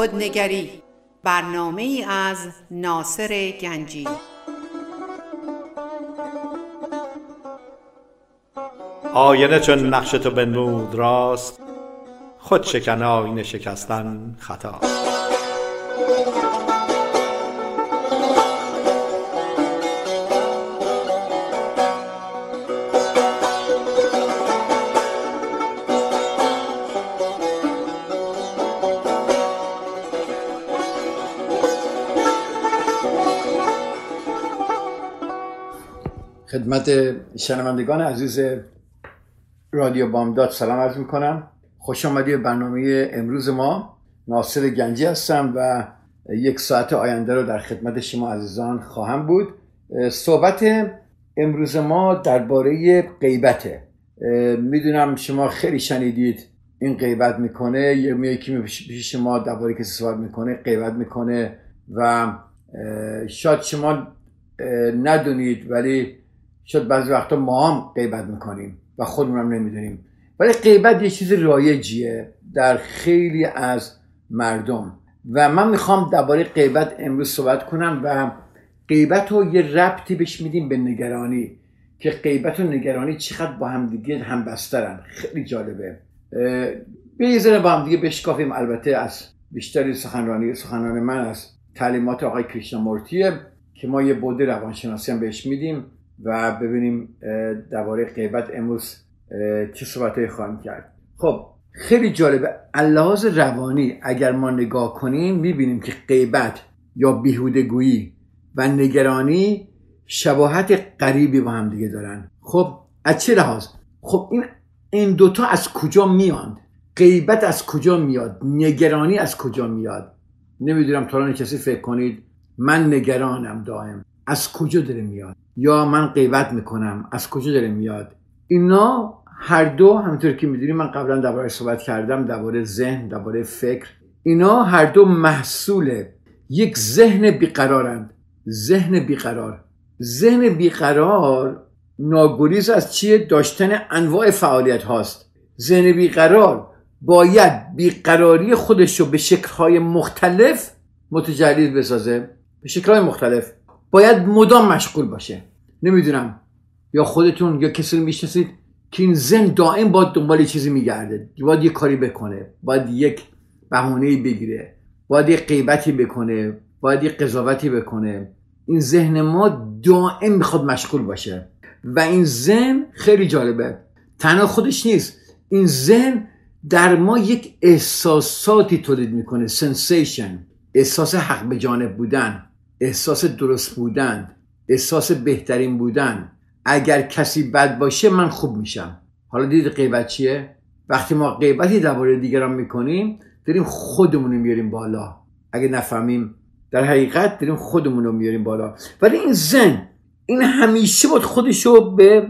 خودنگری. برنامه از ناصر گنجی. آینه چون نقش تو بنمود راست خود شکن آینه شکستن خطاست. خدمت شنوندگان عزیز رادیو بامداد سلام عرض می‌کنم. خوش آمدید برنامه امروز ما. ناصر گنجی هستم و یک ساعت آینده رو در خدمت شما عزیزان خواهم بود. صحبت امروز ما درباره غیبته. می‌دونم شما خیلی شنیدید این غیبت می‌کنه. یه یکی پیش شما درباره کسی صحبت می‌کنه غیبت می‌کنه و شاید شما ندونید ولی شاید بعضی وقتا ما هم غیبت می‌کنیم و خودمون نمی‌دونیم. ولی غیبت یه چیز رایجیه در خیلی از مردم. و من می‌خوام درباره غیبت امروز صحبت کنم و غیبت رو یه ربطی بهش میدیم به نگرانی که غیبت و نگرانی چقدر با هم دیگه هم بسترن خیلی جالبه. به یه ذره با هم دیگه بشکافیم. البته از بیشتری سخنرانی سخنران من از تعلیمات آقای کریشنامورتیه که ما یه بوده روانشناسی هم بهش میدیم. و ببینیم درباره غیبت امروز چه صحبتهایی خواهیم کرد. خب خیلی جالبه. اللحاظ روانی اگر ما نگاه کنیم می‌بینیم که غیبت یا بیهودگویی و نگرانی شباهت قریبی با هم دیگه دارن. خب از چه لحاظ؟ خب این این دوتا از کجا میان غیبت از کجا میاد؟ نگرانی از کجا میاد؟ نمی‌دونم تا کسی فکر کنید. من نگرانم دائم. از کجا داره میاد؟ یا من غیبت می‌کنم از کجا داره میاد؟ اینا هر دو همونطور که می‌دونیم من قبلا درباره صحبت کردم درباره ذهن درباره فکر اینا هر دو محصول یک ذهن بیقرارند. ذهن بیقرار. ذهن بیقرار ناگریز از چیه داشتن انواع فعالیت هاست. ذهن بیقرار باید بیقراری خودش رو به شکلهای مختلف متجلی بسازه. به شکلهای مختلف. باید مدام مشغول باشه. نمی‌دونم. یا خودتون یا کسی رو می‌شناسید که این زن دائم باید دنبال چیزی میگرده. باید یه کاری بکنه. باید یک بهونه بگیره. باید یه غیبتی بکنه. باید یه قضاوتی بکنه. این ذهن ما دائم می‌خواد مشغول باشه. و این ذهن خیلی جالبه. تنها خودش نیست. این ذهن در ما یک احساساتی تولید می‌کنه. سنسیشن احساس حق به جانب بودن. احساس درست بودن احساس بهترین بودن. اگر کسی بد باشه من خوب میشم. حالا دید غیبت چیه؟ وقتی ما غیبتی درباره دیگران می‌کنیم داریم خودمون رو میاریم بالا. اگه نفهمیم در حقیقت داریم خودمون رو میاریم بالا. ولی این زن این همیشه بود خودش رو به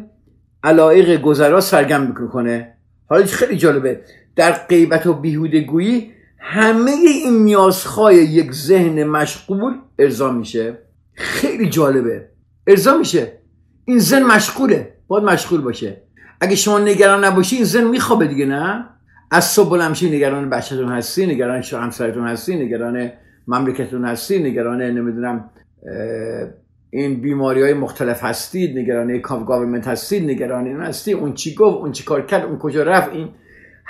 علایق گذرا سرگم می‌کنه. حالا خیلی جالبه. در غیبت و بیهودگویی همه این نیازهای یک ذهن مشغول ارضا میشه. خیلی جالبه. ارضا میشه. این زن مشغوله. باید مشغول باشه. اگه شما نگران نباشی این زن میخوابه دیگه نه؟ از صبح بلند نگران بچهتون هستی نگران همسرتون هستی نگران مملکتتون هستی نگران نمی‌دونم این بیماری های مختلف هستید نگران گاورمنت هستید نگران این هستی اون چی گفت اون چی کار کرد اون کجا رفت این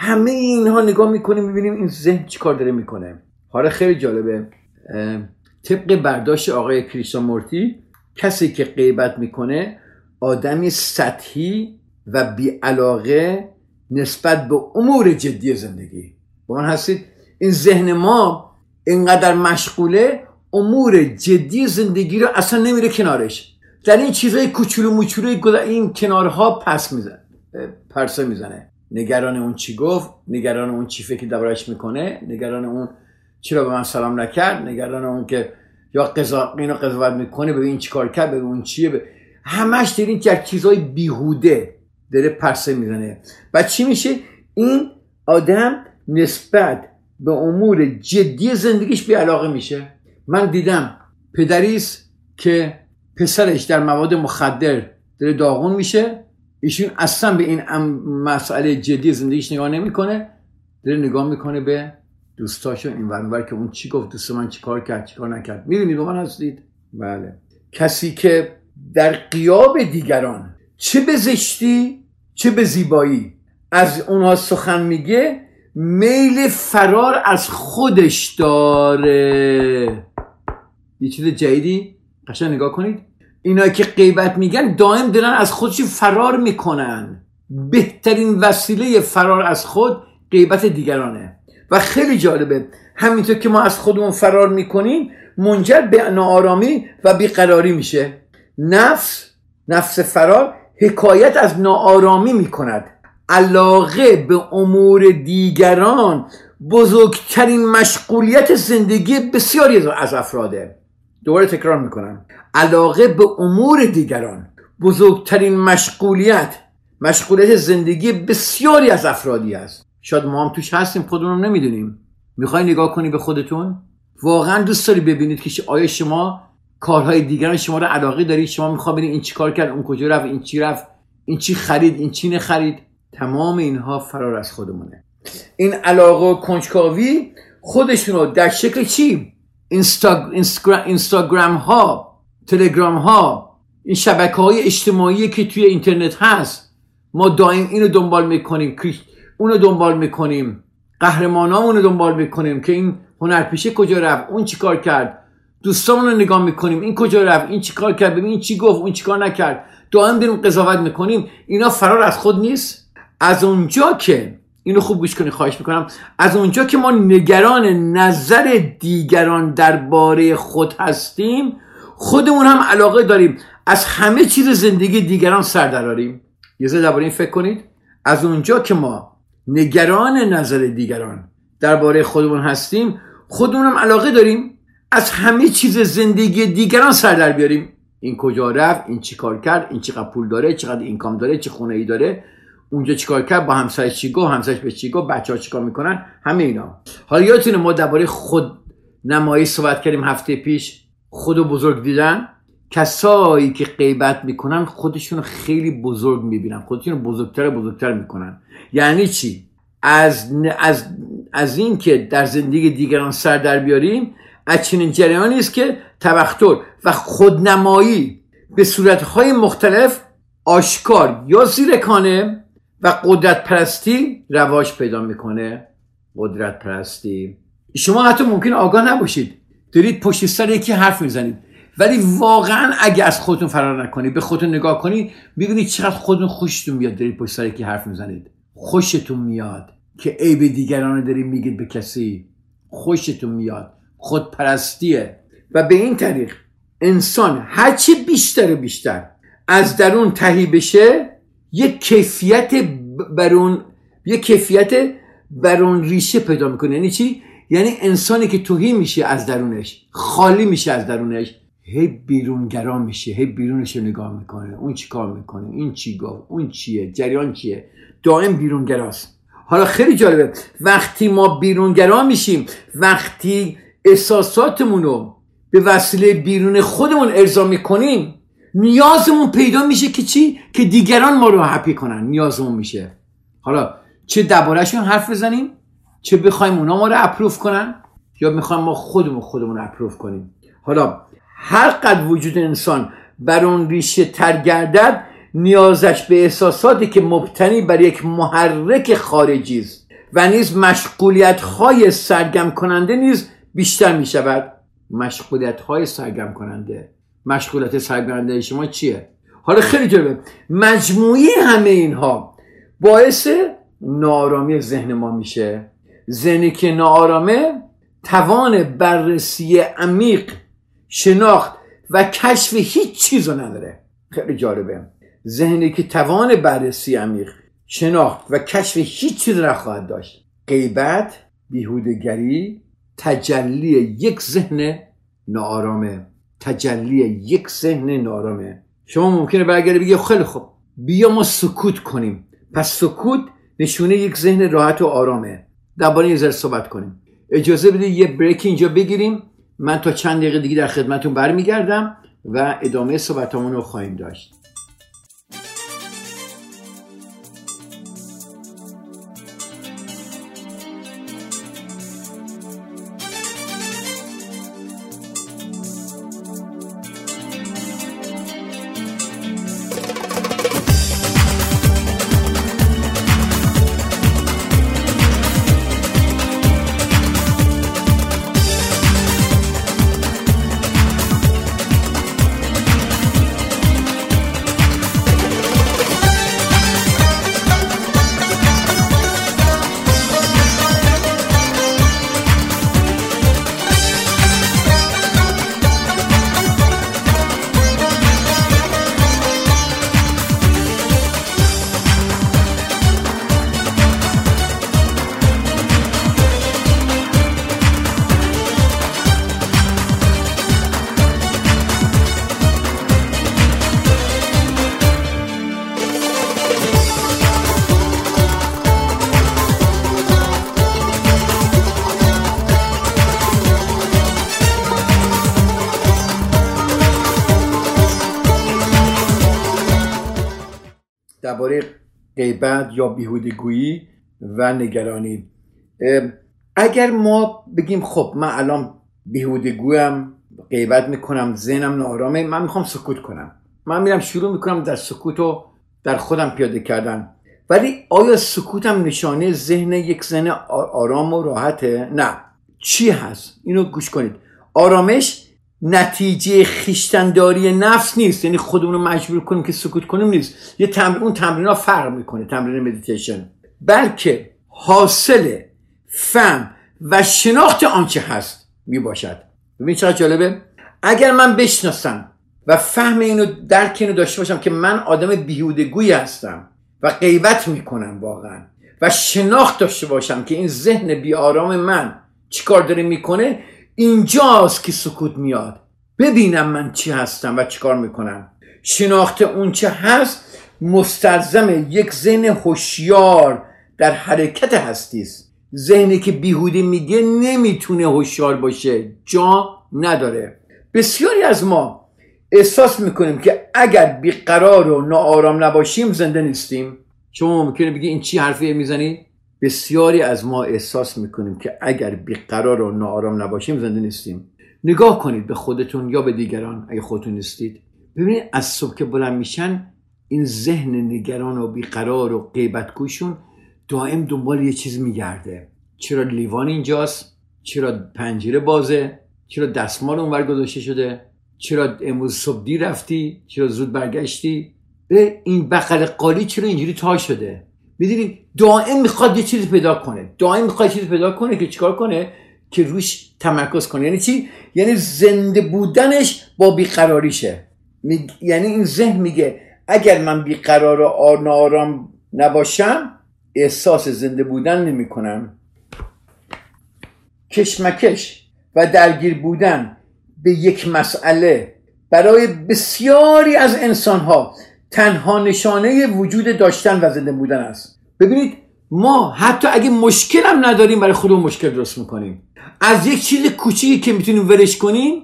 همه اینها نگاه می‌کنیم می‌بینیم این ذهن چی کار داره می‌کنه. حالا خیلی جالبه. طبق برداشت آقای کریشنامورتی کسی که غیبت می‌کنه آدمی سطحی و بیعلاقه نسبت به امور جدی زندگی. با من هستید؟ این ذهن ما اینقدر مشغوله امور جدی زندگی رو اصلا نمیره کنارش. در این چیزای کوچولو موچولو این کنارها پس می‌زنه پرسه می‌زنه. نگران اون چی گفت نگران اون چی فکر دربارش می‌کنه نگران اون چرا به من سلام نکرد نگران اون که یا قضا اینو قضاوت می‌کنه ببین چیکار کرد ببین اون چیه ب... همش دارین که چیزای بیهوده داره پرسه می‌زنه. و چی میشه؟ این آدم نسبت به امور جدی زندگیش بی علاقه میشه. من دیدم پدریست که پسرش در مواد مخدر داره داغون میشه. ایشون اصلا به این مسئله جدی زندگیش نگاه نمی‌کنه داره نگاه می‌کنه به دوستاشو این ور که اون چی گفت دوست من چی کار کرد چی کار نکرد. می‌دونید با من هستید؟ بله. کسی که در قیاب دیگران چه به زشتی چه به زیبایی از اونها سخن میگه میل فرار از خودش داره. یه چیز جدیدی قشنگ نگاه کنید. اینایی که غیبت میگن دائم دارن از خودش فرار می‌کنن. بهترین وسیله فرار از خود غیبت دیگرانه. و خیلی جالبه همینطور که ما از خودمون فرار می‌کنیم منجر به ناآرامی و بیقراری میشه. نفس نفس فرار حکایت از ناآرامی می‌کند. علاقه به امور دیگران بزرگترین مشغولیت زندگی بسیاری از افراده. دوباره تکرار می‌کنم. علاقه به امور دیگران بزرگترین مشغولیت مشغولیت زندگی بسیاری از افرادی است. شاید ما هم توش هستیم خودمون نمی‌دونیم. می‌خوای نگاه کنی به خودتون؟ واقعا دوست داری ببینید که آیا شما کارهای دیگران شما رو علاقه دارید؟ شما می‌خواد ببینید این چی کار کرد اون کجا رفت این چی رفت این چی خرید این چی نخرید؟ تمام اینها فرار از خودمونه. این علاقه و کنجکاوی خودشون رو در شکل چی اینستاگرام ها تلگرام ها این شبکه های اجتماعی که توی اینترنت هست ما دائم اینو دنبال می‌کنیم. اونو دنبال می‌کنیم. قهرمانامون رو دنبال می‌کنیم که این هنرپیشه کجا رفت اون چیکار کرد. دوستامون رو نگاه می‌کنیم. این کجا رفت این چیکار کرد ببین این چی گفت اون چیکار نکرد. دائم داریم قضاوت می‌کنیم. اینا فرار از خود نیست. از اونجا که اینو خوب گوش کنی خواهش می‌کنم. از اونجا که ما نگران نظر دیگران درباره خود هستیم خودمون هم علاقه داریم. از همه چیز زندگی دیگران سر دراریم یه ذره درباره این فکر کنید. از اونجا که ما نگران نظر دیگران درباره خودمون هستیم خودمون هم علاقه داریم. از همه چیز زندگی دیگران سر در بیاریم. این کجا رفت؟ این چی کار کرد؟ این چقدر پول داره؟ چقدر اینکام داره؟ چه خونه ای داره؟ اونجا چیکار کرد؟ با همسرش چی گفت؟ همسرش به چی گفت؟ بچه ها چیکار می‌کنن؟ همه اینا. حالا یادتونه ما درباره خود نمایی صحبت کردیم هفته پیش. خود بزرگ دیدن. کسایی که غیبت می‌کنن خودشون خیلی بزرگ می‌بینن. خودشون بزرگتر بزرگتر می‌کنن. یعنی چی؟ از از از این که در زندگی دیگران سر در بیاریم از چنین جریانی است که تبختر و خودنمایی به صورتهای مختلف آشکار یا زیرکانه و قدرت پرستی رواج پیدا می‌کنه. قدرت پرستی شما حتی ممکن آگاه نباشید. دارید پشت سر یکی حرف می‌زنید. ولی واقعا اگه از خودتون فرار نکنید به خودتون نگاه کنید می‌بینید چقدر خودتون خوشتون میاد دارید پشت سر یکی حرف می‌زنید. خوشتون میاد که عیب دیگران رو دارید میگید به کسی. خوشتون میاد. خودپرستیه. و به این طریق انسان هرچی بیشتر و بیشتر از درون تهی بشه یک کیفیت برون یک کیفیت برون ریشه پیدا می‌کنه. یعنی چی؟ یعنی انسانی که توهی میشه از درونش خالی میشه از درونش هی بیرونگرا میشه هی بیرونش رو نگاه می‌کنه. اون چی کار می‌کنه؟ این چی گفت؟ اون چیه؟ جریان چیه؟ دائم بیرونگراست. حالا خیلی جالبه. وقتی ما بیرونگرا میشیم وقتی احساساتمون رو به وسیله بیرون خودمون ارضا می‌کنیم نیازمون پیدا میشه که چی؟ که دیگران ما رو هپی کنن. نیازمون میشه. حالا چه دربارهشون حرف بزنیم؟ چه بخوایم اونا ما رو اپروف کنن؟ یا می‌خوایم ما خودمون خودمون اپروف کنیم؟ حالا هر قد وجود انسان بر اون ریشه تر گردد نیازش به احساساتی که مبتنی بر یک محرک خارجی است و نیز مشغولیت های سرگم کننده نیز بیشتر می شود مشغولیت های سرگم کننده مشغولیت سرگم کننده شما چیه؟ حالا خیلی جالبه. مجموعی همه اینها باعث نارامی ذهن ما میشه. ذهنی که نارامه توان بررسی عمیق شناخت و کشف هیچ چیز رو نداره. خیلی جالبه. ذهنی که توان بررسی عمیق شناخت و کشف هیچ چیز نخواهد داشت. غیبت بیهودگری تجلی یک ذهن نارامه تجلی یک ذهن نارامه. شما ممکنه برگردی بگی خیلی خوب. بیا ما سکوت کنیم. پس سکوت نشونه یک ذهن راحت و آرامه. درباره یه ذره صحبت کنیم. اجازه بدید یه بریک اینجا بگیریم. من تا چند دقیقه دیگه در خدمتون برمیگردم و ادامه صحبتامون رو خواهیم داشت. یا بیهودگویی و نگرانی. اگر ما بگیم خب من الان بیهودگویم غیبت می‌کنم ذهنم ناآرامه من می‌خوام سکوت کنم. من میرم شروع می‌کنم در سکوت رو در خودم پیاده کردن. ولی آیا سکوتم نشانه ذهن یک ذهن آرام و راحته؟ نه. چی هست؟ اینو گوش کنید. آرامش نتیجه خویشتنداری نفس نیست. یعنی خودمون رو مجبور کنیم که سکوت کنیم نیست. یه تمرین اون تمرین ها فرق می‌کنه تمرین مدیتیشن بلکه حاصل فهم و شناخت آنچه هست می‌باشد. ببین چقدر جالبه. اگر من بشناسم و فهم اینو درک اینو داشته باشم که من آدم بیهودگویی هستم و غیبت می‌کنم واقعا و شناخت داشته باشم که این ذهن بیارام من چیکار داره می‌کنه اینجاست که سکوت میاد. ببینم من چی هستم و چیکار می‌کنم. شناخت اون چه هست مستلزم یک ذهن هوشیار در حرکت هستی است ذهنی که بیهوده میگه نمی‌تونه هوشیار باشه. جا نداره. بسیاری از ما احساس می‌کنیم که اگر بیقرار و ناآرام نباشیم زنده نیستیم. شما ممکنه بگی این چی حرفی می‌زنی؟ بسیاری از ما احساس می‌کنیم که اگر بیقرار و ناآرام نباشیم زنده نیستیم. نگاه کنید به خودتون یا به دیگران اگه خودتون نیستید. ببینید از صبح که بلند میشن این ذهن نگران و بیقرار و غیبتگوشون دائم دنبال یه چیز میگرده. چرا لیوان اینجاست؟ چرا پنجره بازه؟ چرا دستمال اونور گذاشته شده؟ چرا امروز صبح دیر رفتی؟ چرا زود برگشتی؟ به این بغل قالی چرا اینجوری تا شده؟ می‌دونی دائم می‌خواد یه چیزی پیدا کنه. دائم می‌خواد چیزی پیدا کنه که چیکار کنه؟ که روش تمرکز کنه. یعنی چی؟ یعنی زنده بودنش با بیقراریشه. یعنی این ذهن میگه اگر من بیقرار و نارام نباشم احساس زنده بودن نمی کنم کشمکش و درگیر بودن به یک مسئله برای بسیاری از انسان ها تنها نشانه وجود داشتن و زنده بودن است. ببینید ما حتی اگه مشکل هم نداریم برای خودمون مشکل درست می‌کنیم. از یک چیز کوچیکی که می‌تونیم ولش کنیم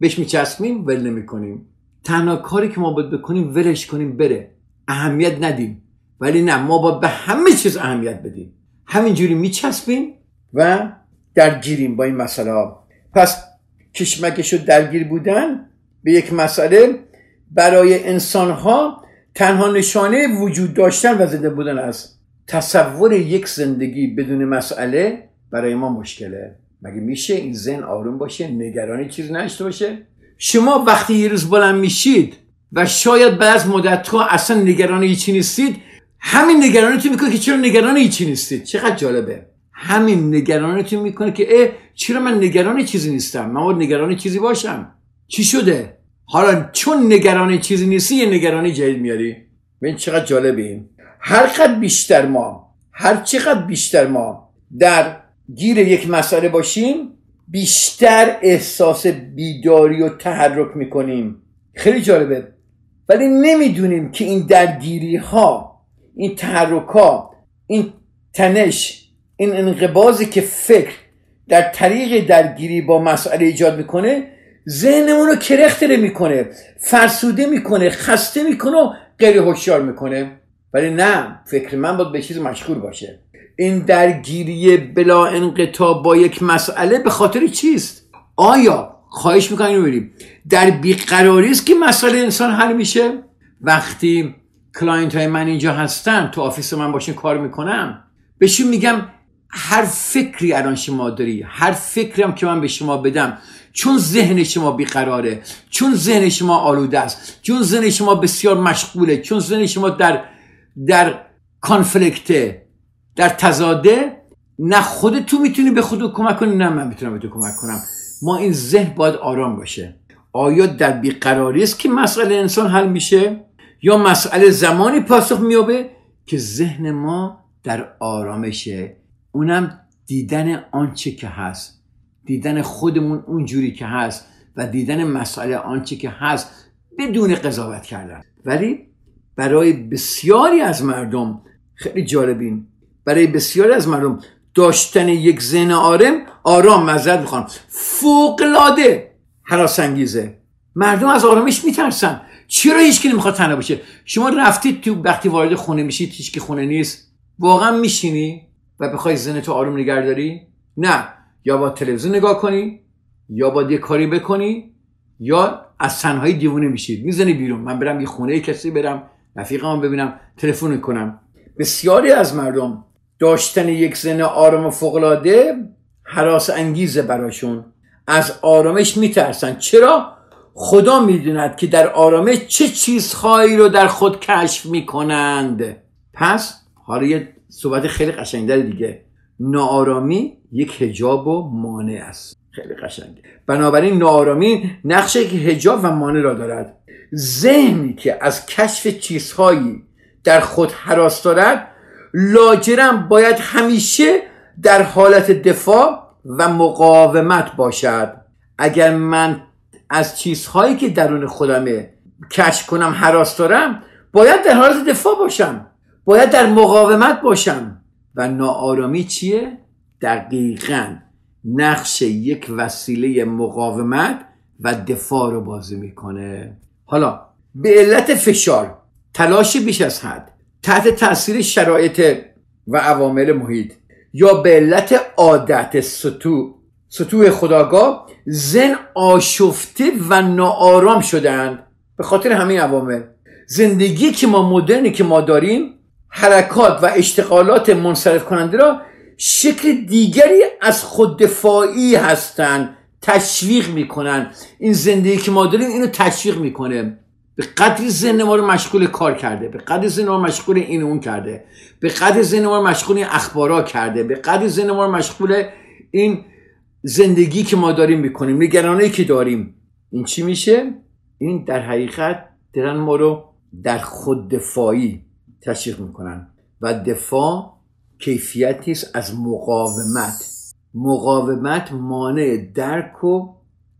بهش میچسبیم ول نمی‌کنیم. تنها کاری که ما باید بکنیم ولش کنیم بره. اهمیت ندیم. ولی نه ما باید به همه چیز اهمیت بدیم. همینجوری میچسبیم و درگیریم با این مسئله ها. پس کشمکش و درگیر بودن به یک مسئله برای انسان ها تنها نشانه وجود داشتن و زنده بودن است تصور یک زندگی بدون مسئله برای ما مشکله. مگه میشه این زن آروم باشه نگرانی چیز نشته باشه؟ شما وقتی یه روز بلند میشید و شاید بعد از مدت ها اصلا نگران هیچی نیستید همین نگرانتون می‌کنه که چرا نگران هیچی نیستید؟ چقدر جالبه. همین نگرانتون می‌کنه که اه چرا من نگران چیزی نیستم؟ من نگران چیزی باشم. چی شده؟ حالا چون نگران چیزی نیستی یه نگرانی جدید میاری. ببین چقدر جالبه این. هر قد بیشتر ما هر چقدر بیشتر ما در گیر یک مسئله باشیم بیشتر احساس بیداری و تحرک می‌کنیم. خیلی جالبه. ولی نمی‌دونیم که این درگیری ها این تحرک ها این تنش این انقبازی که فکر در طریق درگیری با مسئله ایجاد می‌کنه ذهنمون رو کرختره می‌کنه فرسوده می‌کنه خسته می‌کنه و غیر هوشیار می‌کنه. ولی نه فکر من باید به چیز مشغول باشه. این درگیری بلا انقطاع با یک مسئله به خاطر چیست؟ آیا خواهش می‌کنم اینو در بیقراری است که مسئله انسان حل میشه؟ وقتی client های من اینجا هستن تو office من باهاشون کار می‌کنم بهشون میگم هر فکری الان شما داری هر فکری هم که من به شما بدم چون ذهن شما بیقراره چون ذهن شما آلوده است چون ذهن شما بسیار مشغوله چون ذهن شما در در کانفلکته در تزاده نه خودت تو می‌تونی به خود کمک کنی نه من می‌تونم به تو کمک کنم. ما این ذهن باید آرام باشه. آیا در بیقراری است که مسئله انسان حل میشه؟ یا مسئله زمانی پاسخ میابه که ذهن ما در آرامشه؟ اونم دیدن آنچه که هست. دیدن خودمون اونجوری که هست و دیدن مسئله آنچه که هست بدون قضاوت کردن. ولی برای بسیاری از مردم خیلی جالبین. برای بسیاری از مردم داشتن یک ذهن آرام آرام مزد می‌خوان فوق العاده حراس انگیزه مردم از آرامش میترسن. چرا هیچ نمی‌خواد تنها باشه؟ شما رفتید تو وقتی وارد خونه میشید هیچ کی خونه نیست. واقعا میشینی و بخوای زن تو آروم نگه داری؟ نه. یا با تلویزیون نگاه کنی یا با یه کاری بکنی یا از تنهایی دیوونه میشید می‌زنی بیرون. من برم یه خونه کسی برم رفیقم ببینم تلفن کنم. بسیاری از مردم داشتن یک زن آرام و فوقلاده حراس انگیزه براشون. از آرامش میترسن. چرا؟ خدا می‌دوند که در آرامش چه چیزهایی رو در خود کشف می‌کنند. پس حالا یه صحبت خیلی قشنگتر دیگه. ناآرامی یک هجاب و مانع است. خیلی قشنگه. بنابراین ناآرامی نقش یک هجاب و مانع را دارد. ذهنی که از کشف چیزهایی در خود حراس دارد لاجرم باید همیشه در حالت دفاع و مقاومت باشد. اگر من از چیزهایی که درون خودمه کشف کنم حراس دارم باید در حالت دفاع باشم. باید در مقاومت باشم. و ناآرامی چیه؟ دقیقا نقش یک وسیله مقاومت و دفاع رو بازی می‌کنه. حالا به علت فشار تلاش بیش از حد تحت تاثیر شرایط و عوامل محیط یا به علت عادت سطوع سطوع خداگاه زن آشفته و ناآرام شدند به خاطر همین عوامل. زندگی که ما مدرنی که ما داریم حرکات و اشتغالات منصرف کننده را شکل دیگری از خوددفاعی هستند تشویق می‌کنن. این زندگی که ما داریم اینو تشویق می‌کنه. به قدری ذهن ما رو مشغول کار کرده به قدری ذهن ما مشغول این اون کرده به قدری ذهن ما رو مشغول اخبارا کرده به قدری ذهن ما رو مشغول این زندگی که ما داریم می‌کنیم نگرانی که داریم. این چی میشه؟ این در حقیقت دارن ما رو در خود دفاعی تشویق می‌کنن و دفاع کیفیتی است از مقاومت. مقاومت مانع درک و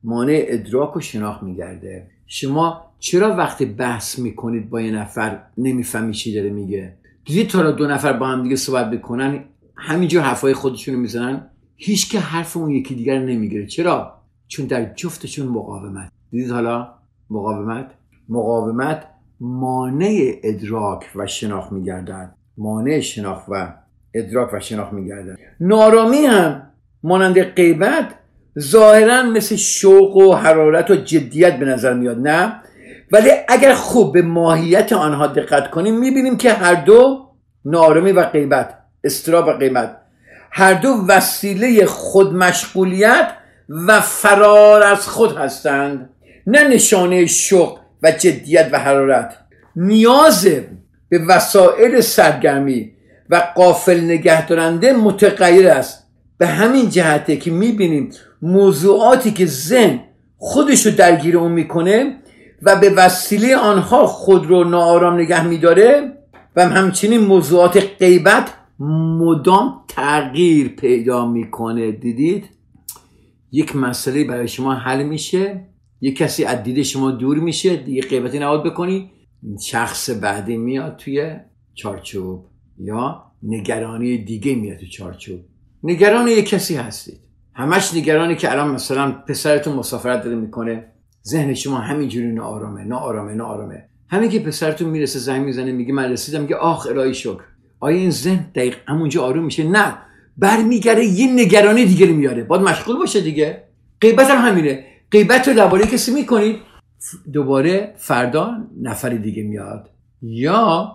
مانع ادراک و شناخت میگرده. شما چرا وقتی بحث می‌کنید با یه نفر نمی‌فهمی چی داره میگه؟ دیدید تا دو نفر با هم دیگه صحبت بکنن همینجور حرفای خودشون رو می‌زنن هیچ که حرف اون یکی دیگر نمی‌گیره. چرا؟ چون در جفتشون مقاومت. دیدید حالا؟ مقاومت. مقاومت مانع ادراک و شناخت میگردد. مانع شناخت و ادراک و شناخت میگردد. نارامی هم مانند غیبت ظاهرا مثل شوق و حرارت و جدیت به نظر میاد نه؟ ولی اگر خوب به ماهیت آنها دقت کنیم می‌بینیم که هر دو نارمی و غیبت استراب و غیبت هر دو وسیله خودمشغولیت و فرار از خود هستند. نه نشانه شوق و جدیت و حرارت. نیاز به وسایل سرگرمی و قافل نگه دارنده متغیر است. به همین جهته که می‌بینیم موضوعاتی که زن خودش رو درگیر اون می‌کنه و به وسیله آنها خود رو ناآرام نگه میداره و همچنین موضوعات غیبت مدام تغییر پیدا می‌کنه. دیدید؟ یک مسئله برای شما حل میشه. یک کسی از دید شما دور میشه. دیگه غیبتی نباید بکنی. شخص بعدی میاد توی چارچوب. یا نگرانی دیگه میاد توی چارچوب. نگران یک کسی هستید. همش نگرانی که الان مثلا پسرتون مسافرت داره می‌کنه. ذهن شما همینجوری ناآرامه ناآرامه ناآرامه. همین که پسرتون می‌رسه زنگ می‌زنه میگه من رسیدم میگه آخ الهی شکر. آیا این ذهن دقیق همونجا آروم میشه؟ نه. برمیگرده یه نگرانی دیگه میاره. باید مشغول باشه دیگه. غیبت هم همینه. غیبت رو درباره کسی می‌کنید. دوباره فردا نفری دیگه میاد. یا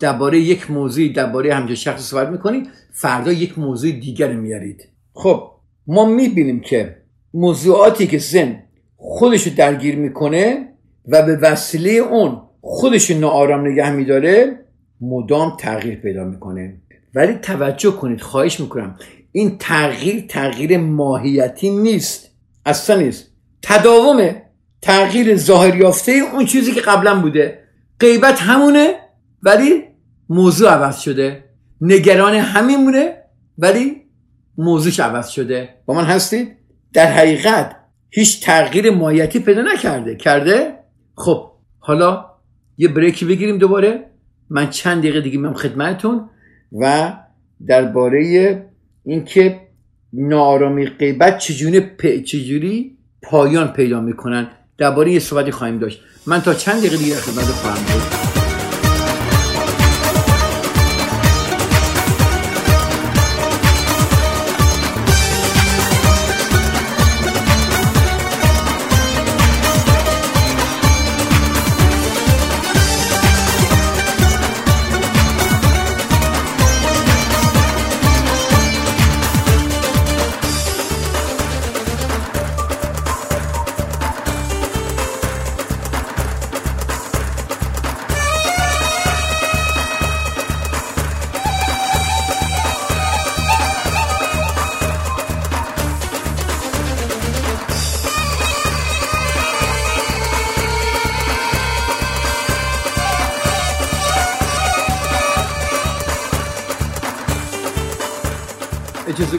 درباره یک موضوعی درباره همچین شخص صحبت می‌کنید فردا یک موضوع دیگر میارید خب ما می‌بینیم که موضوعاتی که زن خودش رو درگیر می‌کنه و به وسیله اون خودش ناآرام نگه میداره مدام تغییر پیدا می‌کنه. ولی توجه کنید خواهش می‌کنم این تغییر تغییر ماهیتی نیست اصلا نیست. تداوم تغییر ظاهر یافته اون چیزی که قبلا بوده غیبت همونه ولی موضوع عوض شده. نگران همین مونه ولی موضوعش عوض شده. با من هستید؟ در حقیقت هیچ تغییر ماهیتی پیدا نکرده. کرده؟ خب حالا یه بریکی بگیریم دوباره. من چند دقیقه دیگه میام خدمتتون و درباره اینکه نارامی غیبت چجوری چجوری پایان پیدا می‌کنن. درباره یه صحبتی خواهیم داشت. من تا چند دقیقه دیگه خدمت خواهم بود.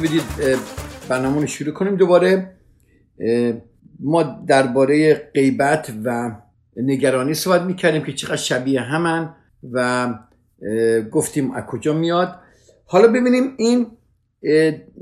بدید برنامه شروع کنیم. دوباره ما درباره غیبت و نگرانی صحبت می‌کردیم که چقدر شبیه همن و گفتیم از کجا میاد. حالا ببینیم این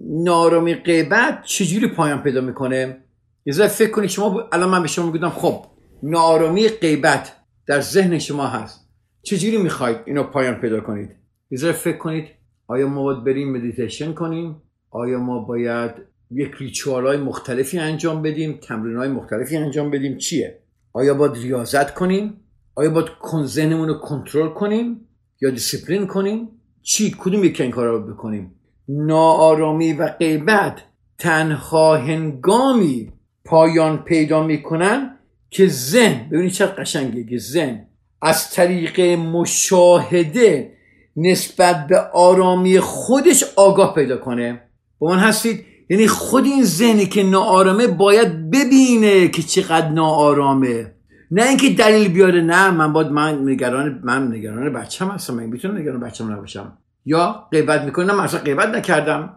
نارامی غیبت چجوری پایان پیدا می‌کنه؟ یه فکر کنید شما الان من به شما میگم خب نارامی غیبت در ذهن شما هست. چجوری می‌خواید اینو پایان پیدا کنید؟ یه فکر کنید آیا ما باید بریم مدیتیشن کنیم؟ آیا ما باید یک ritual های مختلفی انجام بدیم؟ تمرین های مختلفی انجام بدیم؟ چیه؟ آیا باید ریاضت کنیم؟ آیا باید ذهنمون رو کنترل کنیم؟ یا دیسیپلین کنیم؟ چی؟ کدوم یک این کارا رو بکنیم؟ ناآرامی و غیبت تنها هنگامی پایان پیدا می‌کنن که ذهن ببینید چه قشنگه که ذهن از طریق مشاهده نسبت به آرامی خودش آگاه پیدا کنه. با من هستید. یعنی خود این ذهنی که ناآرامه باید ببینه که چقدر ناآرامه. نه اینکه دلیل بیاره نه من باید من نگران من نگران بچم هستم. من می‌تونم نگران بچم نباشم. یا غیبت می‌کنم. مثلا غیبت نکردم.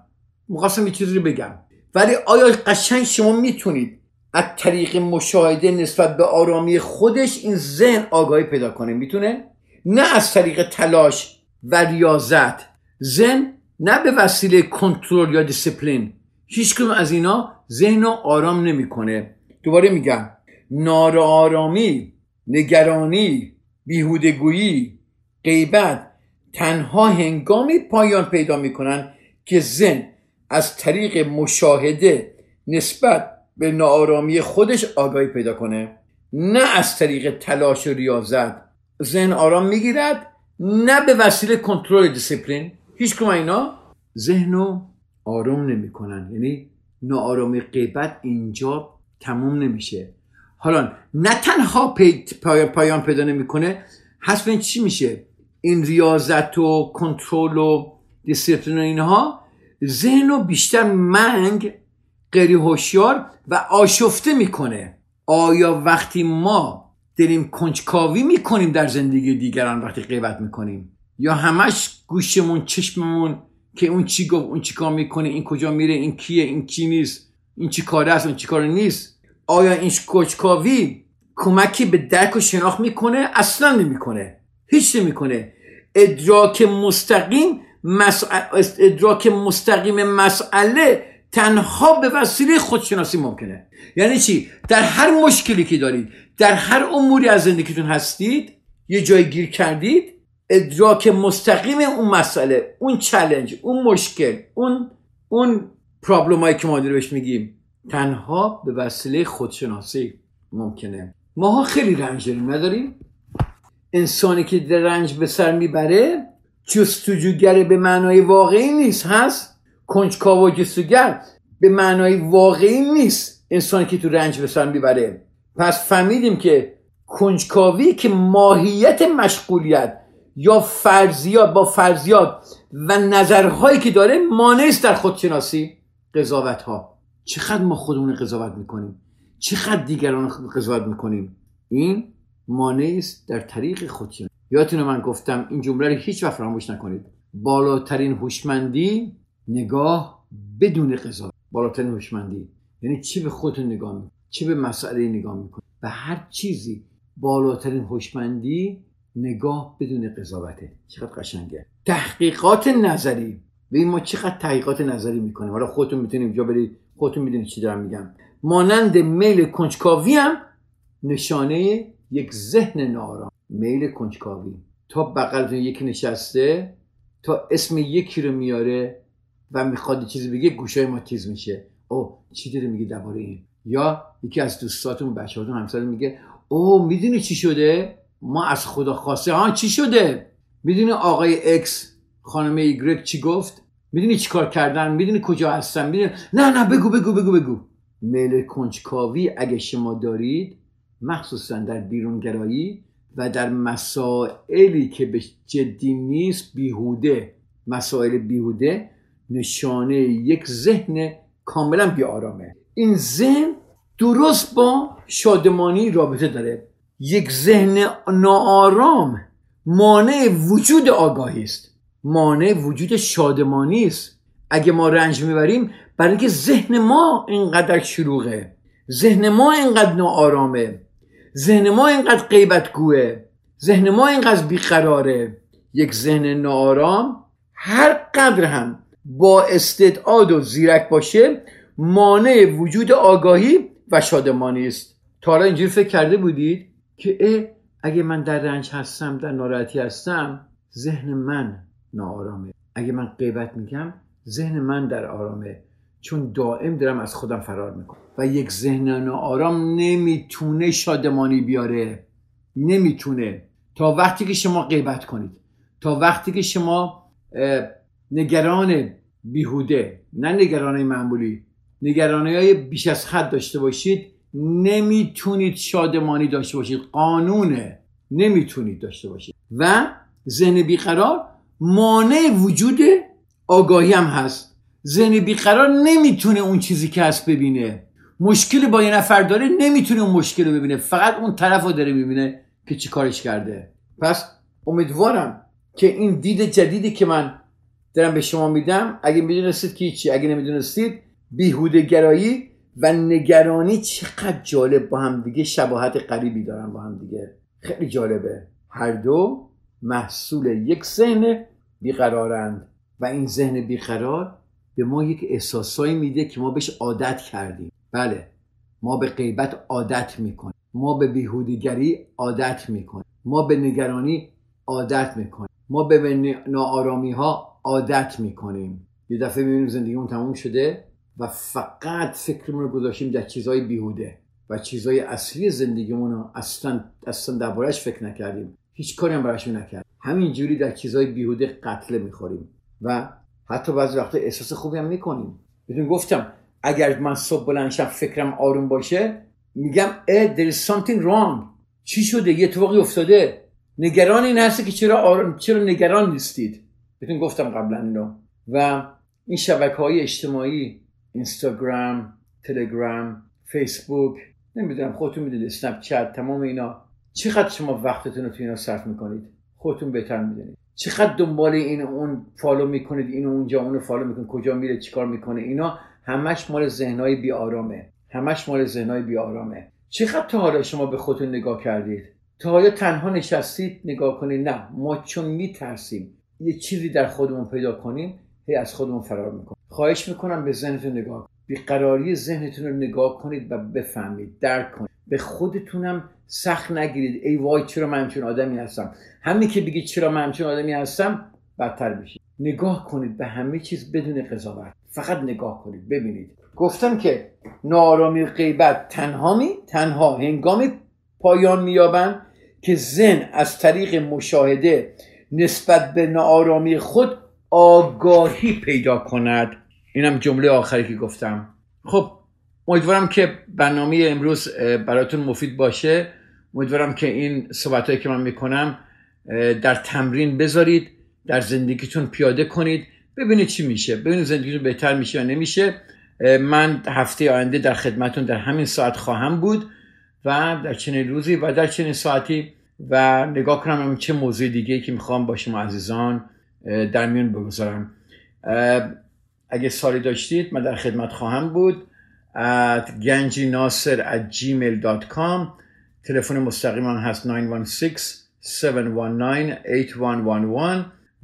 مخواستم یه چیزی بگم. ولی آیا قشنگ شما می‌تونید از طریق مشاهده نسبت به آرامی خودش این ذهن آگاهی پیدا کنه؟ می‌تونه؟ نه از طریق تلاش و ریاضت. ذهن نه به وسیله کنترل یا دیسپلین هیچ از اینا ذهن آرام نمی‌کنه. دوباره میگم. نارامی نگرانی بیهودگویی غیبت تنها هنگامی پایان پیدا می‌کنن که ذهن از طریق مشاهده نسبت به ناآرامی خودش آگاهی پیدا کنه. نه از طریق تلاش و ریاضت. ذهن آرام می‌گیرد نه به وسیله کنترل دیسپلین هیچ کم اینا ذهن رو آروم نمی‌کنن. یعنی ناآرامی غیبت اینجا تموم نمیشه. حالا نه تنها پایان پیدا نمی‌کنه حسب این چی میشه؟ این ریاضت و کنترل و دیسیپلین و اینها ذهن رو بیشتر منگ غیر هوشیار و آشفته می‌کنه. آیا وقتی ما داریم کنجکاوی می‌کنیم در زندگی دیگران وقتی غیبت می‌کنیم؟ یا همش گوشمون چشممون که اون چی گفت اون چی کار می‌کنه این کجا میره این کیه این کی نیست این چی کاره است اون چی کار نیست. آیا این کنجکاوی کمکی به درک و شناخت می‌کنه؟ اصلا نمی‌کنه. هیچ نمی‌کنه. ادراک مستقیم ادراک مستقیم مسئله تنها به وسیله خودشناسی ممکنه. یعنی چی؟ در هر مشکلی که دارید در هر اموری از زندگیتون هستید یه جای گیر کردید ادراک مستقیم اون مسئله اون چلنج اون مشکل اون اون پرابلم که ما بهش میگیم تنها به وسیله خودشناسی ممکنه. ماها خیلی رنج داریم نداریم؟ انسانی که در رنج به سر می‌بره جستجوگر به معنای واقعی نیست هست؟ کنجکاو و جستجوگر به معنای واقعی نیست انسانی که تو رنج به سر می‌بره. پس فهمیدیم که کنجکاوی که ماهیت مشغولیت یا فرضیات با فرضیات و نظرهایی که داره مانع است در خودشناسی قضاوت ها چقدر ما خودمون قضاوت می‌کنیم؟ چقدر دیگران قضاوت می‌کنیم؟ این مانع است در طریق خودشناسی. یادتونه من گفتم این جمله رو هیچ وقت فراموش نکنید. بالاترین هوشمندی نگاه بدون قضاوت. بالاترین هوشمندی. یعنی چی به خودتون نگاه می‌کنی چی به مسئله نگاه می‌کنی به هر چیزی. بالاترین هوشمندی نگاه بدون قضاوته چقدر قشنگه. تحقیقات نظری. به ما چقدر تحقیقات نظری می‌کنیم. حالا خودتون می‌تونید اینجا برید. خودتون می‌دونید چی دارم میگم. مانند میل کنجکاوی هم نشانه یک ذهن نارام میل کنجکاوی. تا بغلتون یکی نشسته تا اسم یکی رو میاره و می‌خواد چیزی بگه گوشای ما تیز میشه. او چی داره میگه درباره این؟ یا یکی از دوستاتون بچه‌هاتون همسرتون میگه او می‌دونی چی شده؟ ما از خدا خواسته ها چی شده؟ می‌دونی آقای اکس خانم ایگرگ چی گفت؟ می‌دونی چی کار کردن؟ می‌دونی کجا هستن؟ می‌دونی نه نه بگو بگو بگو بگو. میل کنجکاوی اگه شما دارید مخصوصا در بیرونگرایی و در مسائلی که به جدی نیست بیهوده. مسائل بیهوده نشانه یک ذهن کاملا بیارامه این ذهن درست با شادمانی رابطه داره. یک ذهن ناآرام مانع وجود آگاهی است. مانع وجود شادمانی است. اگه ما رنج می‌بریم برای اینکه ذهن ما اینقدر شلوغه. ذهن ما اینقدر ناآرامه. ذهن ما اینقدر غیبتگوه. ذهن ما اینقدر بیقراره. یک ذهن ناآرام هر قدر هم با استعداد و زیرک باشه مانع وجود آگاهی و شادمانی است. تا حالا اینجوری فکر کرده بودید؟ که اگه من در رنج هستم در ناراحتی هستم ذهن من ناآرامه. اگه من غیبت میگم ذهن من در آرامه. چون دائم دارم از خودم فرار می‌کنم. و یک ذهن ناآرام نمی‌تونه شادمانی بیاره. نمی‌تونه. تا وقتی که شما غیبت کنید. تا وقتی که شما نگران بیهوده نه نگران معمولی نگرانی های بیش از حد داشته باشید نمی‌تونید شادمانی داشته باشید. قانونه. نمی‌تونید داشته باشید. و ذهن بیقرار مانع وجود آگاهی هم هست. ذهن بیقرار نمی‌تونه اون چیزی که هست ببینه. مشکل با یه نفر داره نمی‌تونه اون مشکل رو ببینه. فقط اون طرف رو داره می‌بینه که چی کارش کرده. پس امیدوارم که این دید جدیدی که من دارم به شما میدم اگه می‌دونستید که چی اگه نمی‌دونستید بیهوده گرایی و نگرانی چقدر جالب با هم دیگه شباهت قریبی دارن با هم دیگه. خیلی جالبه. هر دو محصول یک ذهن بیقرارند و این ذهن بیقرار به ما یک احساسایی میده که ما بهش عادت کردیم. بله ما به غیبت عادت می‌کنیم. ما به بیهودیگری عادت می‌کنیم. ما به نگرانی عادت می‌کنیم. ما به ناآرامی ها عادت می‌کنیم. یه دفعه می‌بینیم زندگیمون تموم شده. و فقط فکرمون رو گذاشتیم در چیزهای بیهوده و چیزهای اصلی زندگیمون رو اصلا اصلا دربارهش فکر نکردیم. هیچ کاری هم براش نکرد همینجوری در چیزهای بیهوده قتله می‌خوریم و حتی بعضی وقتا احساس خوبی هم می‌کنیم. بدون گفتم اگر من صبح بلنشم فکرم آروم باشه میگم اه there is something wrong. چی شده؟ یه اتفاقی افتاده. نگران این که چرا آرام چرا نگران نیستید. بهتون گفتم قبلا اینو. و این شبکه های اجتماعی اینستاگرام تلگرام فیسبوک نمی‌دونم خودتون می‌دونید اسنپ چت تمام اینا. چقدر شما وقتتون رو تو اینا صرف می‌کنید؟ خودتون بهتر می‌دونید. چقدر دنبال این اون follow می‌کنید اینو اونجا اونو follow می‌کنید کجا میره چیکار می‌کنه اینا همش مال ذهنهای بی آرامه همش مال ذهنهای بی آرامه چقدر تا حالا شما به خودتون نگاه کردید؟ تا حالا تنها نشستید نگاه کنید. نه ما چون میترسیم یه چیزی در خودمون پیدا کنیم هی از خودمون فرار می‌کنیم. خواهش می‌کنم به ذهنتون نگاه بیقراری ذهنتون رو نگاه کنید و بفهمید. درک کنید. به خودتونم سخت نگیرید. ای وای چرا من همچون آدمی هستم؟ همین که بگید چرا من همچون آدمی هستم بدتر میشید نگاه کنید به همه چیز بدون قضاوت. فقط نگاه کنید. ببینید. گفتم که نارامی غیبت تنها می تنها هنگامی پایان مییابند که زن از طریق مشاهده نسبت به نارامی خود آگاهی پیدا کند. اینم جمله آخری که گفتم. خب امیدوارم که برنامه امروز براتون مفید باشه. امیدوارم که این صحبت که من می‌کنم در تمرین بذارید در زندگیتون پیاده کنید. ببینید چی میشه. ببینید زندگیتون بهتر میشه یا نمیشه. من هفته آینده در خدمتون در همین ساعت خواهم بود و در چنین روزی و در چنین ساعتی و نگاه کنم چه موضوع دیگه که می‌خوام با شما عزیزان در میون بگذارم. اگه سالی داشتید من در خدمت خواهم بود. at ganji nasir at gmail.com تلفن مستقیم من هست 916-719-8111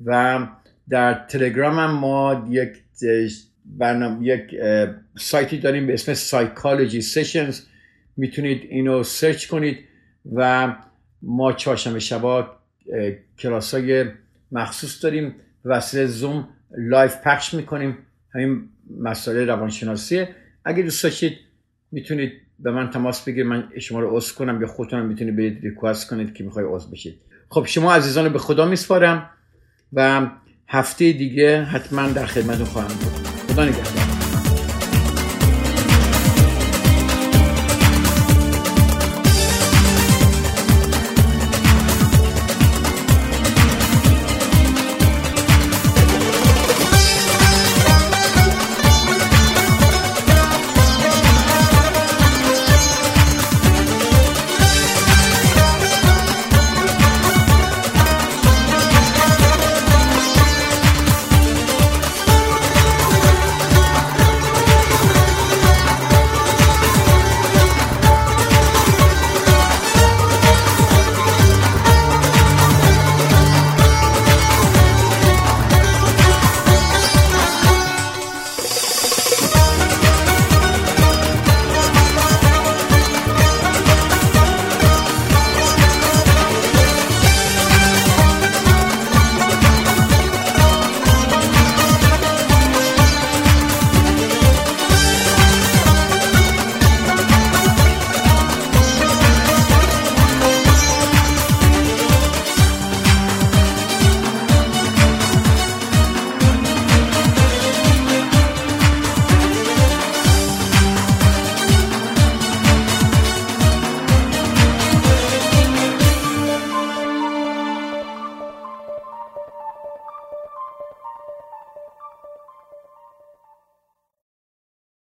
و در تلگرام هم ما یک برنامه یک سایتی داریم به اسم Psychology Sessions. می‌تونید اینو search کنید و ما چهارشنبه شبا کلاس های مخصوص داریم. وسیله Zoom live پخش می‌کنیم. همین مسئله روانشناسیه. اگه دوست داشتید می‌تونید به من تماس بگیرید. من شما رو عضو کنم یا خودتون می‌تونید برید request کنید که می‌خوای عضو بشید. خب شما عزیزان رو به خدا میسپارم و هفته دیگه حتما در خدمتتون خواهم بود. خدا نگهدار.